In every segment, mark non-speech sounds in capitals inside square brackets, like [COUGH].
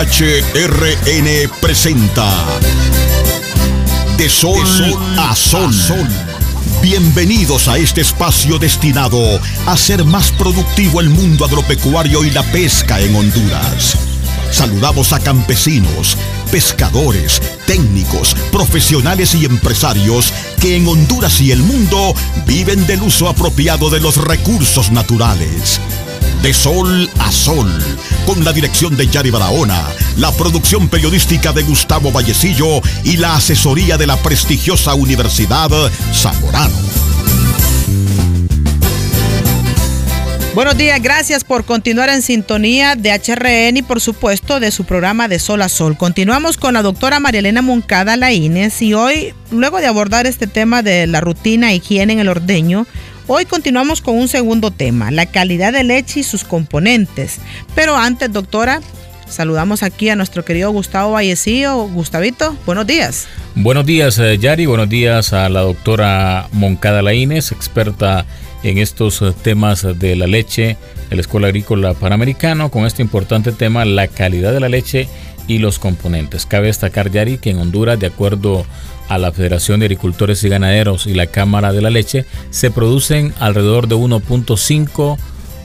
HRN presenta De Sol, a Sol. Bienvenidos a este espacio destinado a hacer más productivo el mundo agropecuario y la pesca en Honduras. Saludamos a campesinos, pescadores, técnicos, profesionales y empresarios que en Honduras y el mundo viven del uso apropiado de los recursos naturales. De sol a sol, con la dirección de Yari Barahona, la producción periodística de Gustavo Vallecillo y la asesoría de la prestigiosa Universidad Zamorano. Buenos días, gracias por continuar en sintonía de HRN y por supuesto de su programa de Sol a Sol. Continuamos con la doctora Marielena Moncada Laínez y hoy, luego de abordar este tema de la rutina higiene en el ordeño, hoy continuamos con un segundo tema, la calidad de leche y sus componentes. Pero antes, doctora, saludamos aquí a nuestro querido Gustavo Vallecillo. Gustavito, buenos días. Buenos días, eh, Yari. Buenos días a la doctora Moncada Laínez, experta en estos eh, temas de la leche de la Escuela Agrícola Panamericano con este importante tema, la calidad de la leche y los componentes. Cabe destacar, Yari, que en Honduras, de acuerdo a la Federación de Agricultores y Ganaderos y la Cámara de la Leche, se producen alrededor de 1.5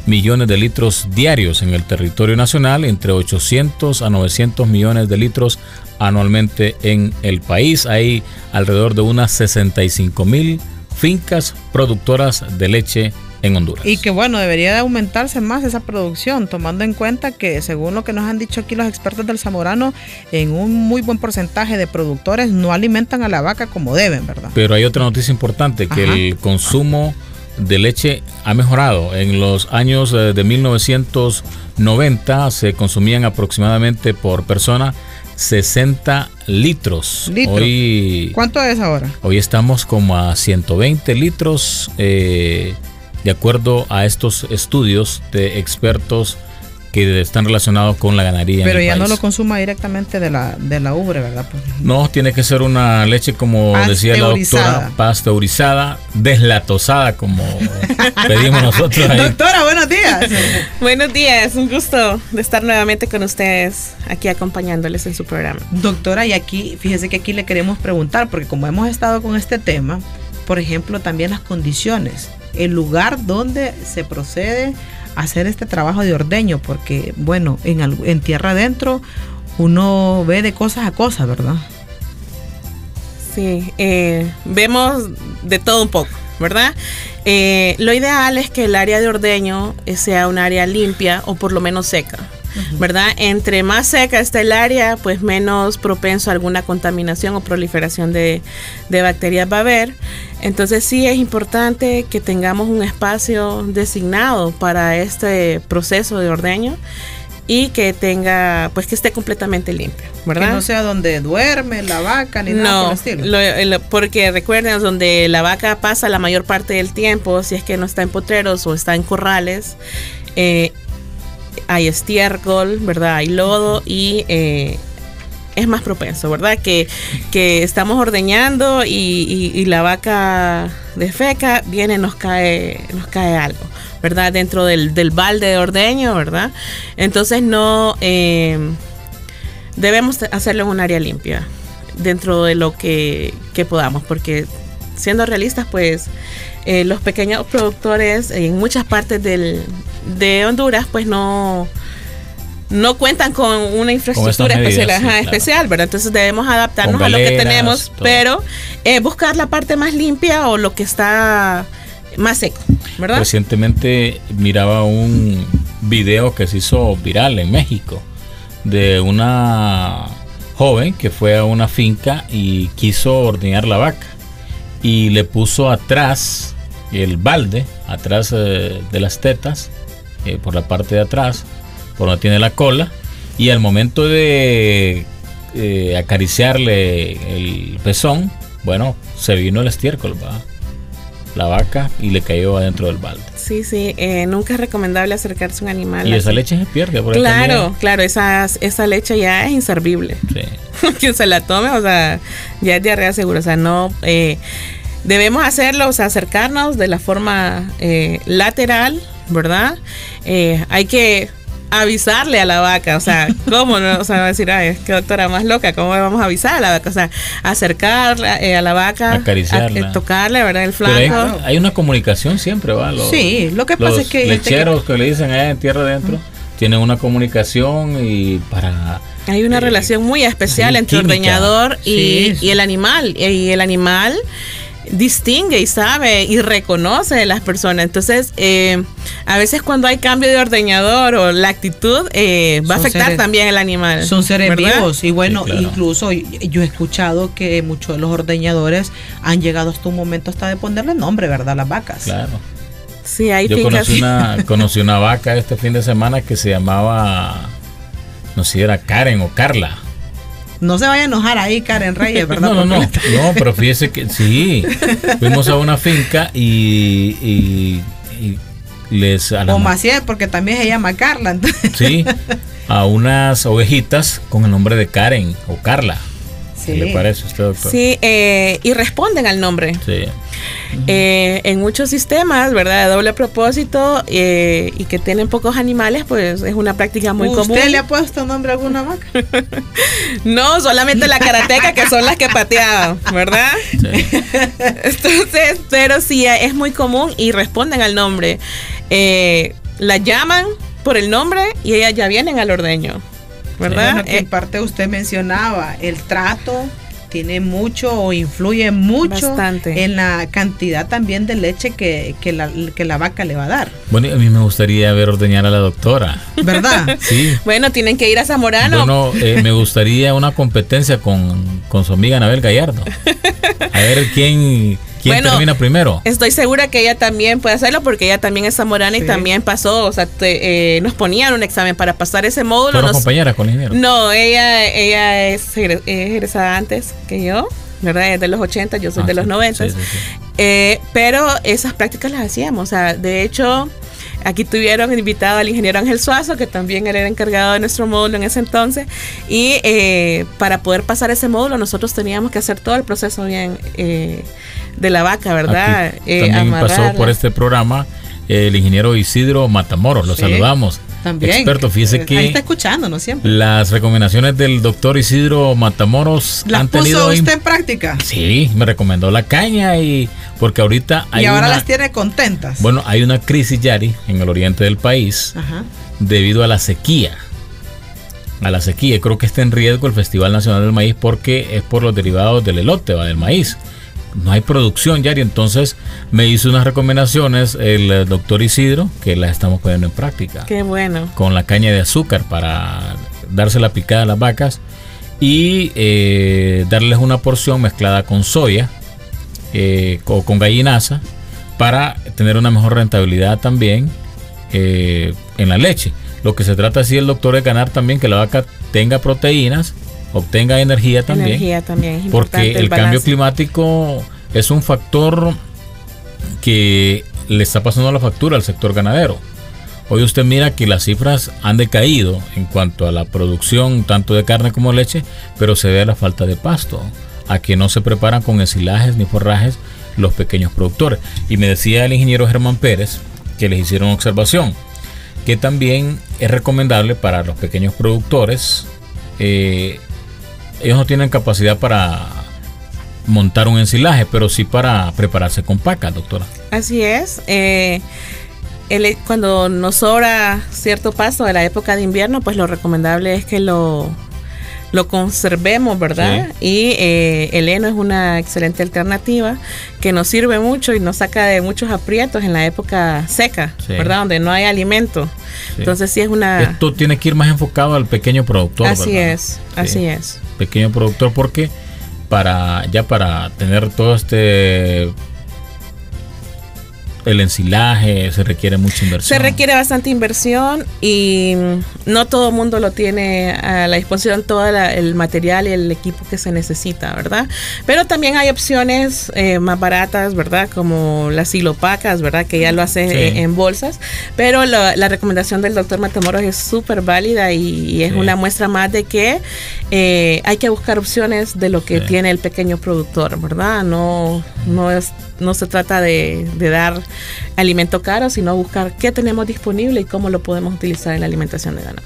millones de litros diarios en el territorio nacional, entre 800 a 900 millones de litros anualmente en el país. Hay alrededor de unas 65 mil fincas productoras de leche en Honduras. Y que bueno, debería de aumentarse más esa producción, tomando en cuenta que según lo que nos han dicho aquí los expertos del Zamorano, en un muy buen porcentaje de productores no alimentan a la vaca como deben, ¿verdad? Pero hay otra noticia importante, que el consumo de leche ha mejorado. En los años eh, de 1990 se consumían aproximadamente por persona 60 litros. Hoy, ¿Cuánto es ahora? Hoy estamos como a 120 litros, eh, de acuerdo a estos estudios de expertos que están relacionados con la ganadería. Pero ya no lo consuma directamente de la, de la ubre, ¿verdad? Pues, no, tiene que ser una leche, como decía la doctora, pasteurizada, deslatosada, como [LAUGHS] pedimos nosotros. Doctora, buenos días. [LAUGHS] buenos días, un gusto de estar nuevamente con ustedes aquí acompañándoles en su programa. Doctora, y aquí, fíjese que aquí le queremos preguntar, porque como hemos estado con este tema, por ejemplo, también las condiciones, el lugar donde se procede hacer este trabajo de ordeño, porque bueno, en, en tierra adentro uno ve de cosas a cosas, ¿verdad? Sí, eh, vemos de todo un poco, ¿verdad? Eh, lo ideal es que el área de ordeño sea un área limpia o por lo menos seca. ¿Verdad? Entre más seca está el área, pues menos propenso a alguna contaminación o proliferación de, bacterias va a haber. Entonces sí es importante que tengamos un espacio designado para este proceso de ordeño y que tenga, pues que esté completamente limpio, ¿verdad? Que no sea donde duerme la vaca ni nada por el estilo. porque recuerden, donde la vaca pasa la mayor parte del tiempo, si es que no está en potreros o está en corrales, eh, hay estiércol, ¿verdad? Hay lodo y eh, es más propenso, ¿verdad? Que, que estamos ordeñando y, la vaca de feca viene nos cae, nos cae algo, ¿verdad? Dentro del, balde de ordeño, ¿verdad? Entonces no eh, debemos hacerlo en un área limpia, dentro de lo que, que podamos, porque siendo realistas, pues eh, los pequeños productores en muchas partes del, de Honduras, pues no no cuentan con una infraestructura especial, ¿verdad? Entonces debemos adaptarnos a lo que tenemos, pero eh, buscar la parte más limpia o lo que está más seco, ¿verdad? Recientemente miraba un video que se hizo viral en México de una joven que fue a una finca y quiso ordeñar la vaca y le puso atrás el balde, atrás eh, de las tetas, eh, por la parte de atrás, por donde tiene la cola, y al momento de eh, acariciarle el pezón, bueno, se vino el estiércol, ¿va? la vaca y le cayó adentro del balde. Sí, sí, eh, nunca es recomendable acercarse a un animal. Y esa leche se pierde. Por claro, claro, esa, esa leche ya es inservible. Sí. [LAUGHS] Quien se la tome, o sea, ya es diarrea segura. O sea, no... debemos hacerlo, o sea, acercarnos de la forma lateral, ¿verdad? Eh, hay que avisarle a la vaca, o sea, [LAUGHS] ¿cómo no? O sea, va a decir, ay, qué doctora más loca, ¿cómo vamos a avisar a la vaca? O sea, acercarla eh, a la vaca, acariciarla, a, tocarle, ¿verdad? El flanco. Hay, hay, una comunicación siempre, ¿va? Los, sí, lo que pasa es que... lecheros que... le dicen allá en tierra adentro, tienen una comunicación y para... Hay una eh, relación muy especial entre el ordeñador y, y el animal. Y el animal distingue y sabe y reconoce a las personas. Entonces, eh, a veces cuando hay cambio de ordeñador o la actitud, eh, va a afectar también el animal. Son seres vivos y bueno, incluso yo he escuchado que muchos de los ordeñadores han llegado hasta un momento hasta de ponerle nombre, ¿verdad? A las vacas. Claro. Sí, hay Yo conocí una, [LAUGHS] conocí una vaca este fin de semana que se llamaba, no sé si era Karen o Carla. No se vaya a enojar ahí, Karen Reyes, [LAUGHS] ¿verdad? No, no, no. No, pero fíjese que sí. Fuimos a una finca y, y, les. A o Maciel, porque también se llama Carla. Sí, a unas ovejitas con el nombre de Karen o Carla. Sí. ¿Qué le parece a usted, doctor? Sí, eh, y responden al nombre. Sí. Eh, en muchos sistemas, ¿verdad? De doble propósito eh, y que tienen pocos animales, pues es una práctica muy común. ¿Usted le ha puesto nombre a alguna vaca? [LAUGHS] no, solamente la karateca, que son las que pateaban, ¿verdad? [LAUGHS] Entonces, pero sí, es muy común y responden al nombre. Eh, la llaman por el nombre y ellas ya vienen al ordeño. ¿Verdad? en parte usted mencionaba el trato tiene mucho o influye mucho en la cantidad también de leche que, la, que la vaca le va a dar. Bueno, a mí me gustaría ver ordeñar a la doctora. ¿Verdad? [LAUGHS] sí. Bueno, tienen que ir a Zamorano. Bueno, eh, me [LAUGHS] gustaría una competencia con, con su amiga Anabel Gallardo. A ver quién ¿Quién termina primero? Estoy segura que ella también puede hacerlo porque ella también es zamorana y también pasó, o sea, eh, nos ponían un examen para pasar ese módulo. ¿Fueron compañera con ingeniero? No, ella, ella es egresada antes que yo, ¿verdad? Es de los 80, yo soy ah, de los 90. Eh, pero esas prácticas las hacíamos, o sea, de hecho... Aquí tuvieron invitado al ingeniero Ángel Suazo, que también era el encargado de nuestro módulo en ese entonces. Y eh, para poder pasar ese módulo, nosotros teníamos que hacer todo el proceso bien de la vaca, ¿verdad? Eh, también pasó por este programa el ingeniero Isidro Matamoros, lo saludamos. También. Experto, fíjese que. Ahí está escuchando, ¿no? Siempre. Las recomendaciones del doctor Isidro Matamoros ¿Las han tenido. usted en práctica? Sí, me recomendó la caña y. Porque ahorita hay. Y ahora las tiene contentas. Bueno, hay una crisis, Yari, en el oriente del país debido a la sequía. A la sequía. Creo que está en riesgo el Festival Nacional del Maíz porque es por los derivados del elote, va, del maíz no hay producción, Yari. Entonces me hizo unas recomendaciones el eh, doctor Isidro que las estamos poniendo en práctica. Qué bueno. Con la caña de azúcar para darse la picada a las vacas y eh, darles una porción mezclada con soya eh, o con gallinaza para tener una mejor rentabilidad también en la leche. Lo que se trata así el doctor es ganar también que la vaca tenga proteínas obtenga energía también. Energía también porque el, cambio climático es un factor que le está pasando la factura al sector ganadero. Hoy usted mira que las cifras han decaído en cuanto a la producción tanto de carne como leche, pero se ve a la falta de pasto, a que no se preparan con ensilajes ni forrajes los pequeños productores. Y me decía el ingeniero Germán Pérez que les hicieron observación, que también es recomendable para los pequeños productores eh, ellos no tienen capacidad para montar un ensilaje, pero sí para prepararse con paca, doctora. Así es. Eh, cuando nos sobra cierto paso de la época de invierno, pues lo recomendable es que lo, lo conservemos, ¿verdad? Y eh, el heno es una excelente alternativa que nos sirve mucho y nos saca de muchos aprietos en la época seca, ¿verdad? Donde no hay alimento. Entonces sí es una... Esto tiene que ir más enfocado al pequeño productor. Así es, así es pequeño productor porque para ya para tener todo este el ensilaje se requiere mucha inversión. Se requiere bastante inversión y no todo el mundo lo tiene a la disposición todo el material y el equipo que se necesita, ¿verdad? Pero también hay opciones eh, más baratas, ¿verdad? Como las silopacas, ¿verdad? Que ya lo hace en bolsas. Pero la recomendación del doctor Matamoros es súper válida y, es una muestra más de que eh, hay que buscar opciones de lo que tiene el pequeño productor, ¿verdad? No No, es, no se trata de, de dar alimento caro, sino buscar qué tenemos disponible y cómo lo podemos utilizar en la alimentación de ganado.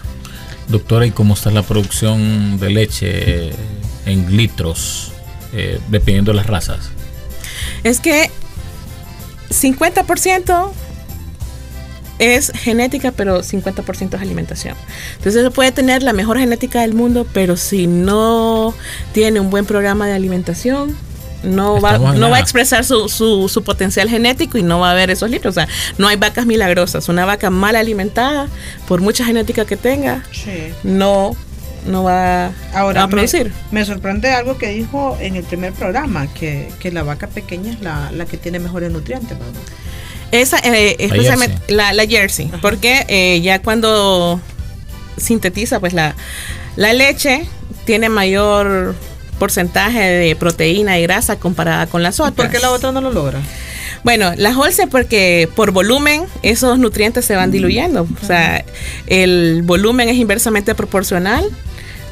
Doctora, ¿y cómo está la producción de leche en litros, eh, dependiendo de las razas? Es que 50% es genética, pero 50% es alimentación. Entonces puede tener la mejor genética del mundo, pero si no tiene un buen programa de alimentación, no va, no va a expresar su, su, potencial genético y no va a haber esos litros. O sea, no hay vacas milagrosas. Una vaca mal alimentada, por mucha genética que tenga, no, no va Ahora, a producir. Me, sorprende algo que dijo en el primer programa, que, la vaca pequeña es la, que tiene mejores nutrientes, esa, eh, especialmente la, la jersey, porque eh, ya cuando sintetiza, pues la, la leche tiene mayor porcentaje de proteína y grasa comparada con las otras. ¿Por qué la otra no lo logra? Bueno, la Holce porque por volumen esos nutrientes se van diluyendo. O sea, el volumen es inversamente proporcional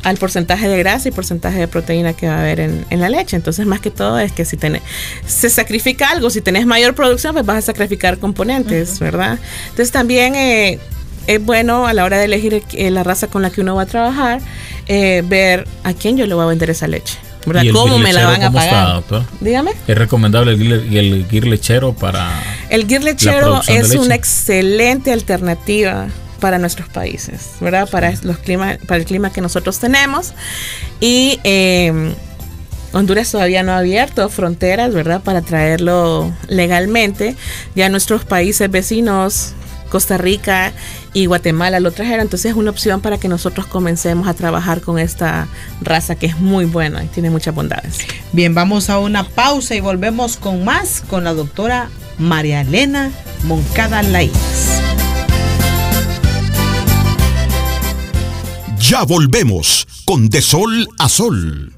al porcentaje de grasa y porcentaje de proteína que va a haber en, la leche. Entonces, más que todo es que si tenés, se sacrifica algo, si tenés mayor producción, pues vas a sacrificar componentes, ¿verdad? Entonces, también eh, es bueno a la hora de elegir eh, la raza con la que uno va a trabajar, eh, ver a quién yo le voy a vender esa leche. ¿verdad? ¿Cómo me la van a pagar? Dígame. ¿Es recomendable el, el guir lechero para.? El guir lechero es una excelente alternativa para nuestros países, ¿verdad? Para, los clima, para el clima que nosotros tenemos. Y eh, Honduras todavía no ha abierto fronteras, ¿verdad? Para traerlo legalmente. Ya nuestros países vecinos, Costa Rica y Guatemala lo trajeron. Entonces es una opción para que nosotros comencemos a trabajar con esta raza que es muy buena y tiene muchas bondades. Bien, vamos a una pausa y volvemos con más con la doctora María Elena Moncada Laínez. Volvemos con De Sol a Sol.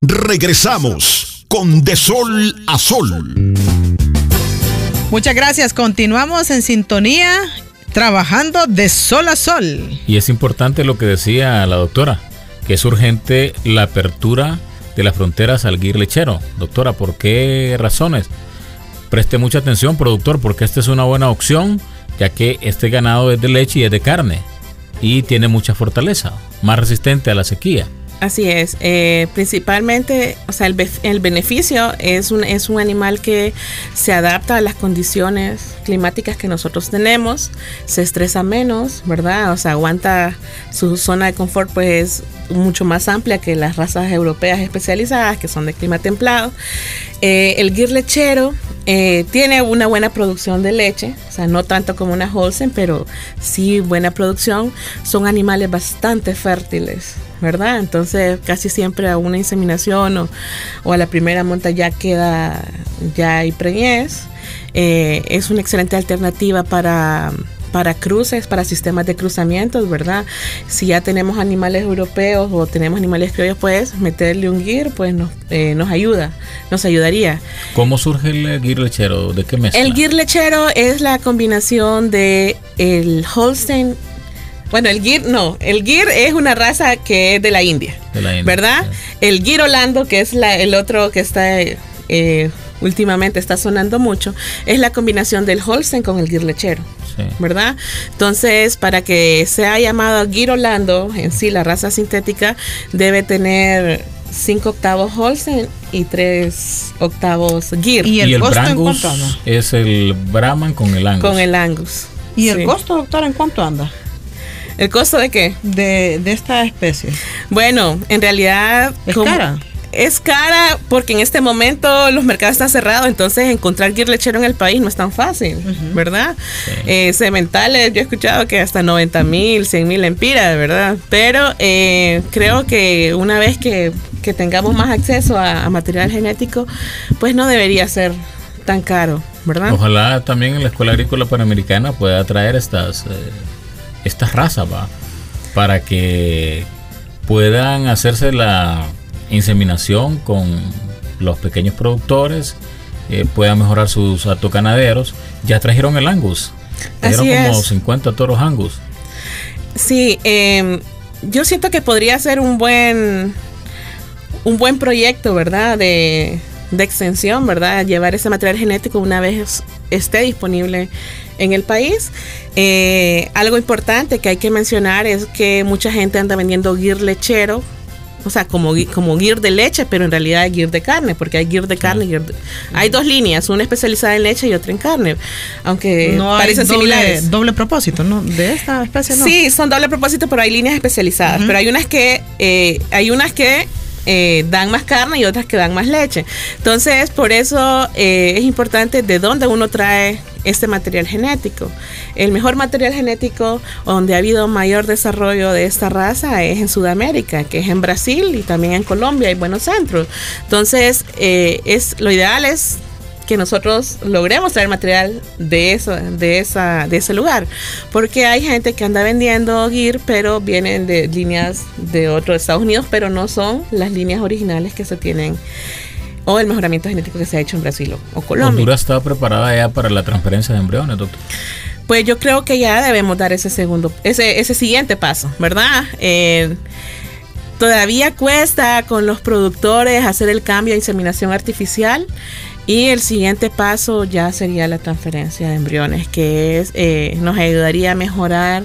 Regresamos con De Sol a Sol. Muchas gracias. Continuamos en sintonía, trabajando de sol a sol. Y es importante lo que decía la doctora, que es urgente la apertura de las fronteras al guir lechero. Doctora, ¿por qué razones? Preste mucha atención, productor, porque esta es una buena opción, ya que este ganado es de leche y es de carne y tiene mucha fortaleza, más resistente a la sequía. Así es, eh, principalmente, o sea, el, beneficio es un, es un animal que se adapta a las condiciones climáticas que nosotros tenemos, se estresa menos, ¿verdad? O sea, aguanta su zona de confort, pues mucho más amplia que las razas europeas especializadas que son de clima templado. Eh, el guir lechero eh, tiene una buena producción de leche, o sea, no tanto como una Holstein, pero sí buena producción. Son animales bastante fértiles, ¿verdad? Entonces, casi siempre a una inseminación o, a la primera monta ya queda, ya hay preñez. Eh, es una excelente alternativa para para cruces, para sistemas de cruzamientos, ¿verdad? Si ya tenemos animales europeos o tenemos animales criollos, pues meterle un gear, pues nos, eh, nos ayuda, nos ayudaría. ¿Cómo surge el gear lechero? ¿De qué mezcla? El gear lechero es la combinación de el Holstein bueno, el Gir no, el Gir es una raza que es de la India, de la India ¿verdad? El Gir Holando, que es la, el otro que está eh, últimamente está sonando mucho, es la combinación del Holstein con el Gir lechero. ¿verdad? Entonces, para que sea llamado Girolando, en sí, la raza sintética, debe tener 5 octavos Holstein y 3 octavos Gir. ¿Y el, costo en cuánto anda? Es el Brahman con el Angus. Con el Angus. ¿Y el costo, doctor, en cuánto anda? ¿El costo de qué? De, esta especie. Bueno, en realidad... ¿Es cara? es cara porque en este momento los mercados están cerrados, entonces encontrar guir lechero en el país no es tan fácil, ¿verdad? Eh, sementales, yo he escuchado que hasta 90 mil, 100 mil empiras, ¿verdad? Pero eh, creo que una vez que, tengamos más acceso a, material genético, pues no debería ser tan caro, ¿verdad? Ojalá también en la Escuela Agrícola Panamericana pueda traer estas, eh, estas razas, ¿va? Para que puedan hacerse la inseminación con los pequeños productores, eh, puedan mejorar sus ganaderos. Ya trajeron el Angus, trajeron como 50 toros Angus. Sí, em, yo siento que podría ser un buen un buen proyecto, ¿verdad? De, de extensión, ¿verdad? Llevar ese material genético una vez esté disponible en el país. Eh, algo importante que hay que mencionar es que mucha gente anda vendiendo gear lechero, o sea, como, como gear de leche, pero en realidad hay gear de carne, porque hay gear de carne. Gear hay dos líneas, una especializada en leche y otra en carne, aunque no parecen doble, similares. Doble propósito, ¿no? De esta especie, ¿no? Sí, son doble propósito, pero hay líneas especializadas. Pero hay unas que, eh, hay unas que eh, dan más carne y otras que dan más leche. Entonces, por eso eh, es importante de dónde uno trae este material genético. El mejor material genético donde ha habido mayor desarrollo de esta raza es en Sudamérica, que es en Brasil y también en Colombia y Buenos Centros. Entonces, eh, es, lo ideal es que nosotros logremos traer material de eso, de esa, de ese lugar. Porque hay gente que anda vendiendo gear, pero vienen de líneas de otros Estados Unidos, pero no son las líneas originales que se tienen o el mejoramiento genético que se ha hecho en Brasil o, Colombia. ¿Honduras está preparada ya para la transferencia de embriones, doctor? Pues yo creo que ya debemos dar ese segundo, ese, ese siguiente paso, ¿verdad? Eh, todavía cuesta con los productores hacer el cambio a inseminación artificial. Y el siguiente paso ya sería la transferencia de embriones, que es, eh, nos ayudaría a mejorar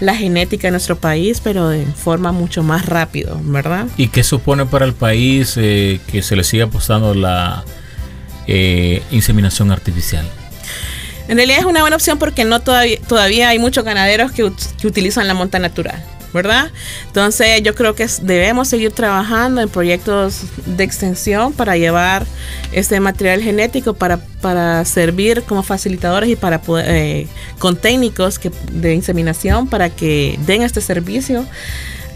la genética en nuestro país, pero de forma mucho más rápido, ¿verdad? ¿Y qué supone para el país eh, que se le siga apostando la eh, inseminación artificial? En realidad es una buena opción porque no todavía, todavía hay muchos ganaderos que, que utilizan la monta natural. ¿Verdad? Entonces yo creo que debemos seguir trabajando en proyectos de extensión para llevar este material genético para, para servir como facilitadores y para eh, con técnicos de inseminación para que den este servicio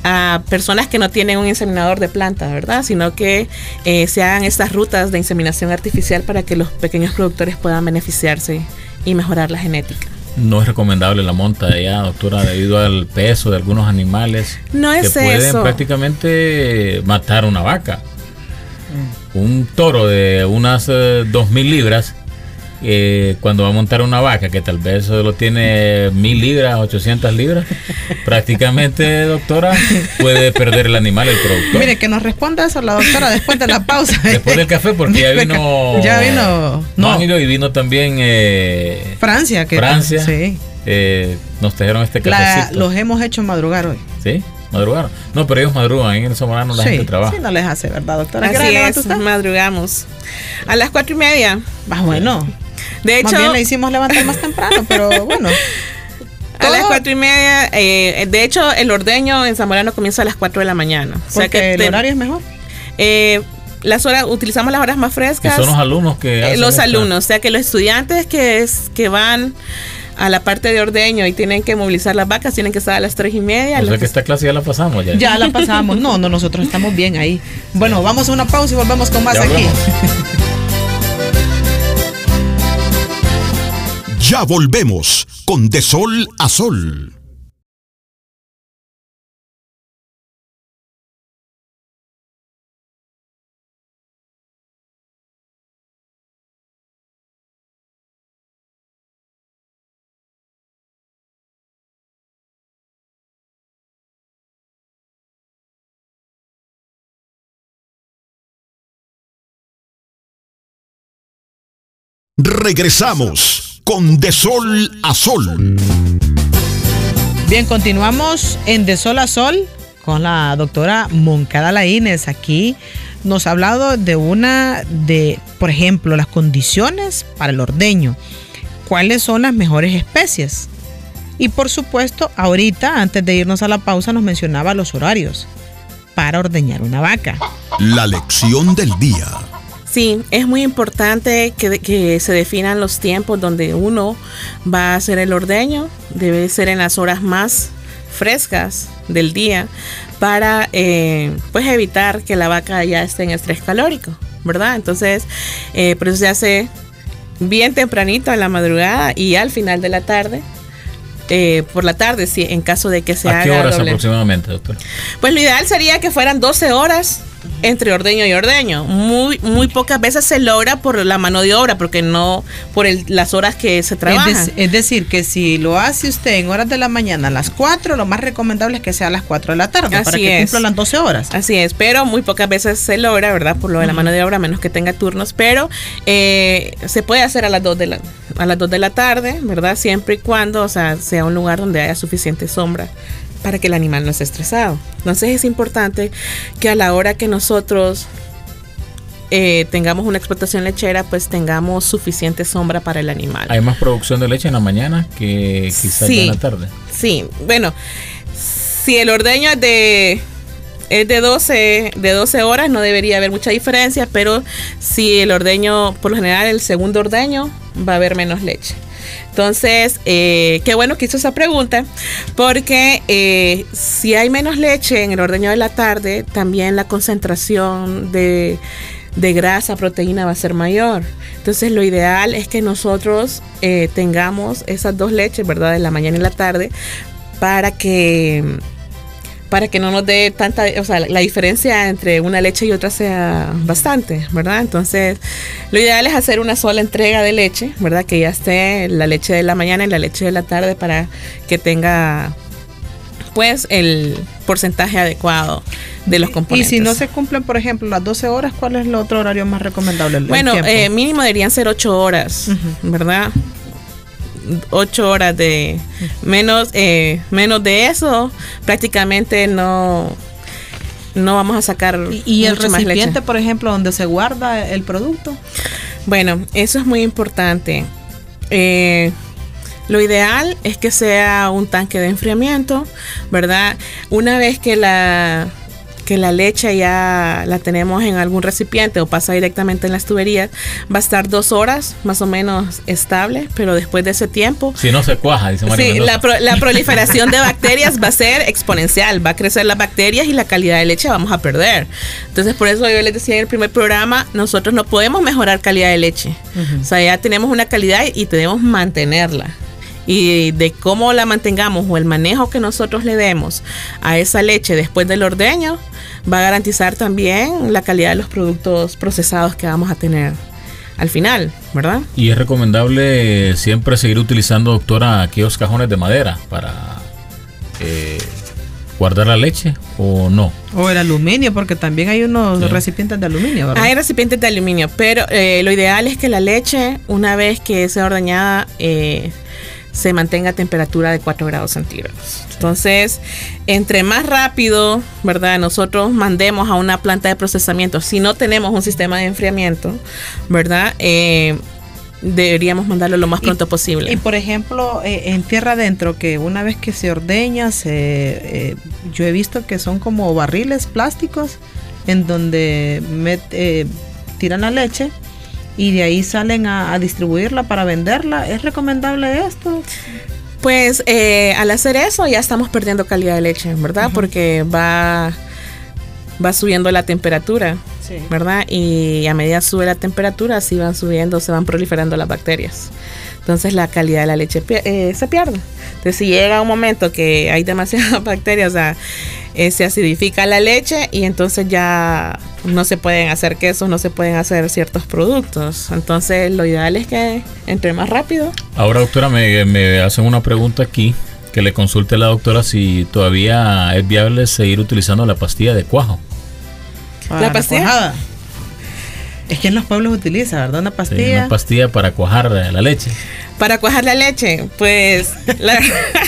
a personas que no tienen un inseminador de planta, ¿verdad? Sino que eh, se hagan estas rutas de inseminación artificial para que los pequeños productores puedan beneficiarse y mejorar la genética. No es recomendable la monta de allá, doctora, debido al peso de algunos animales no es que pueden prácticamente matar una vaca. Mm. Un toro de unas eh, dos mil libras eh, cuando va a montar una vaca que tal vez solo tiene mil libras, 800 libras, [LAUGHS] prácticamente, doctora, puede perder el animal el productor. Mire, que nos responda eso la doctora después de la pausa. [LAUGHS] después del café, porque ya [LAUGHS] vino. Ya vino. No, y vino también. Eh, Francia, que. Francia. Sí. Eh, nos trajeron este cafecito. los hemos hecho madrugar hoy. Sí. Madrugaron. No, pero ellos madrugan, en el Somorano la gente trabaja. Sí, no les hace, ¿verdad, doctora? Así es, madrugamos. A las cuatro y media. Más bueno. De hecho, más le hicimos levantar más temprano, pero [LAUGHS] bueno. A las cuatro y media. Eh, de hecho, el ordeño en Zamorano comienza a las 4 de la mañana. O sea que el horario es mejor. Eh, las horas, utilizamos las horas más frescas. Que son los alumnos que. Eh, los alumnos, o sea que los estudiantes que, es, que van a la parte de ordeño y tienen que movilizar las vacas, tienen que estar a las tres y media. O sea que esta clase ya la pasamos ya. Ya la pasamos. No, no, nosotros estamos bien ahí. Bueno, vamos a una pausa y volvemos con más aquí. [LAUGHS] Ya volvemos con De Sol a Sol. Regresamos con De Sol a Sol. Bien, continuamos en De Sol a Sol con la doctora Moncada Laínez. Aquí nos ha hablado de una de, por ejemplo, las condiciones para el ordeño. ¿Cuáles son las mejores especies? Y por supuesto, ahorita, antes de irnos a la pausa, nos mencionaba los horarios para ordeñar una vaca. La lección del día. Sí, es muy importante que, se definan los tiempos donde uno va a hacer el ordeño. Debe ser en las horas más frescas del día para eh, pues evitar que la vaca ya esté en estrés calórico, ¿verdad? Entonces, eh, por eso se hace bien tempranito en la madrugada y al final de la tarde eh, por la tarde, si en caso de que se ¿A haga qué horas doble. aproximadamente, doctor? Pues lo ideal sería que fueran 12 horas entre ordeño y ordeño. Muy, muy pocas veces se logra por la mano de obra, porque no por el- las horas que se Es, dec- es decir, que si lo hace usted en horas de la mañana a las 4, lo más recomendable es que sea a las 4 de la tarde para Así que es. cumpla las 12 horas. Así es, pero muy pocas veces se logra, ¿verdad? Por lo de la mano de obra, menos que tenga turnos, pero eh, se puede hacer a las 2 de la a las 2 de la tarde, ¿verdad? Siempre y cuando, o sea, sea un lugar donde haya suficiente sombra para que el animal no esté estresado. Entonces es importante que a la hora que nosotros eh, tengamos una explotación lechera, pues tengamos suficiente sombra para el animal. ¿Hay más producción de leche en la mañana que quizás Sí. en la tarde? Sí, bueno, si el ordeño es de, es de 12, de 12 horas, no debería haber mucha diferencia, pero si el ordeño, por lo general, el segundo ordeño, va a haber menos leche. Entonces, eh, qué bueno que hizo esa pregunta, porque eh, si hay menos leche en el ordeño de la tarde, también la concentración de, de grasa, proteína va a ser mayor. Entonces, lo ideal es que nosotros eh, tengamos esas dos leches, ¿verdad? De la mañana y la tarde, para que para que no nos dé tanta, o sea, la diferencia entre una leche y otra sea bastante, ¿verdad? Entonces, lo ideal es hacer una sola entrega de leche, ¿verdad? Que ya esté la leche de la mañana y la leche de la tarde para que tenga, pues, el porcentaje adecuado de los Y componentes. si no se cumplen, por ejemplo, las 12 horas, ¿cuál es el otro horario más recomendable? El- Bueno, eh, mínimo deberían ser ocho horas, ¿verdad? Ocho horas de menos, eh, menos de eso, prácticamente no, no vamos a sacar y, y el recipiente, por ejemplo, donde se guarda el producto. Bueno, eso es muy importante. Eh, lo ideal es que sea un tanque de enfriamiento, ¿verdad? Una vez que la, que la leche ya la tenemos en algún recipiente o pasa directamente en las tuberías, va a estar dos horas más o menos estable, pero después de ese tiempo Si no se cuaja, dice María Sí, la, pro- la [LAUGHS] proliferación de bacterias va a ser exponencial, va a crecer las bacterias y la calidad de leche vamos a perder. Entonces, por eso yo les decía en el primer programa, nosotros no podemos mejorar calidad de leche. O sea, ya tenemos una calidad y tenemos que mantenerla. Y de cómo la mantengamos o el manejo que nosotros le demos a esa leche después del ordeño va a garantizar también la calidad de los productos procesados que vamos a tener al final, ¿verdad? Y es recomendable siempre seguir utilizando, doctora, aquellos cajones de madera para eh, guardar la leche o no. O el aluminio, porque también hay unos Sí. recipientes de aluminio, ¿verdad? Hay recipientes de aluminio, pero eh, lo ideal es que la leche, una vez que sea ordeñada, eh, se mantenga a temperatura de 4 grados centígrados. Entonces, entre más rápido, ¿verdad? Nosotros mandemos a una planta de procesamiento, si no tenemos un sistema de enfriamiento, ¿verdad? Eh, deberíamos mandarlo lo más pronto posible. Y por ejemplo, eh, en tierra adentro, que una vez que se ordeña, se, eh, yo he visto que son como barriles plásticos en donde met- eh, tiran la leche y de ahí salen a, a distribuirla para venderla. ¿Es recomendable esto? Pues eh, al hacer eso ya estamos perdiendo calidad de leche, ¿verdad? Porque va, va subiendo la temperatura, Sí. ¿verdad? Y a medida sube la temperatura, así van subiendo, se van proliferando las bacterias. Entonces la calidad de la leche eh, se pierde. Entonces si llega un momento que hay demasiadas [LAUGHS] bacterias, o sea, eh, se acidifica la leche y entonces ya no se pueden hacer quesos, no se pueden hacer ciertos productos. Entonces lo ideal es que entre más rápido. Ahora, doctora, me, me hacen una pregunta aquí, que le consulte a la doctora si todavía es viable seguir utilizando la pastilla de cuajo. Para ¿La pastilla? cuajada. Es que en los pueblos utiliza, ¿verdad? Una Sí, pastilla. una pastilla para cuajar la leche. Para cuajar la leche, pues la,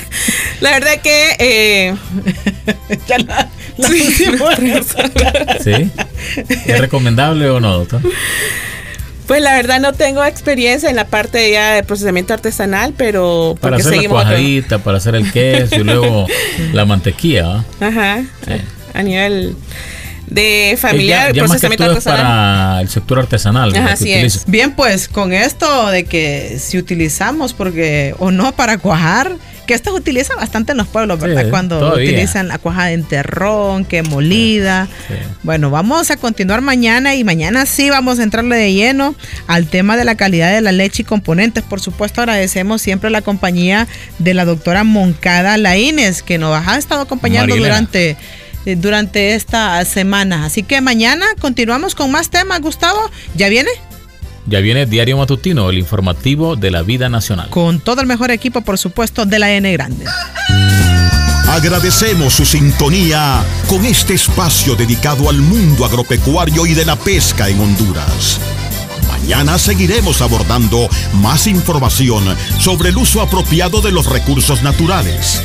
[LAUGHS] la verdad que eh, [LAUGHS] Ya la- la Sí. [LAUGHS] ¿Sí? ¿Es recomendable o no, doctor? pues la verdad no tengo experiencia en la parte ya de procesamiento artesanal, pero Para hacer la cuajadita, para hacer el queso y luego la mantequilla. Ajá. Sí. A nivel de Eh, familiar, ya, ya más que procesamiento todo es artesanal. para el sector artesanal. Ajá, que así es. Bien, pues con esto de que si utilizamos porque o no para cuajar, que esto se utiliza bastante en los pueblos, ¿verdad? Cuando utilizan la cuaja de enterrón, que molida. Bueno, vamos a continuar mañana y mañana sí vamos a entrarle de lleno al tema de la calidad de la leche y componentes. Por supuesto, agradecemos siempre la compañía de la doctora Moncada Laínez, que nos ha estado acompañando durante eh, durante esta semana. Así que mañana continuamos con más temas, Gustavo. ¿Ya viene? Ya viene Diario Matutino, el informativo de la vida nacional. Con todo el mejor equipo, por supuesto, de la N Grande. Agradecemos su sintonía con este espacio dedicado al mundo agropecuario y de la pesca en Honduras. Mañana seguiremos abordando más información sobre el uso apropiado de los recursos naturales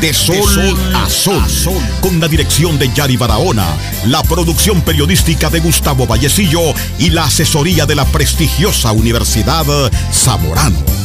de Sol, a, sol, con la dirección de Yari Barahona, la producción periodística de Gustavo Vallecillo y la asesoría de la prestigiosa Universidad Zamorano.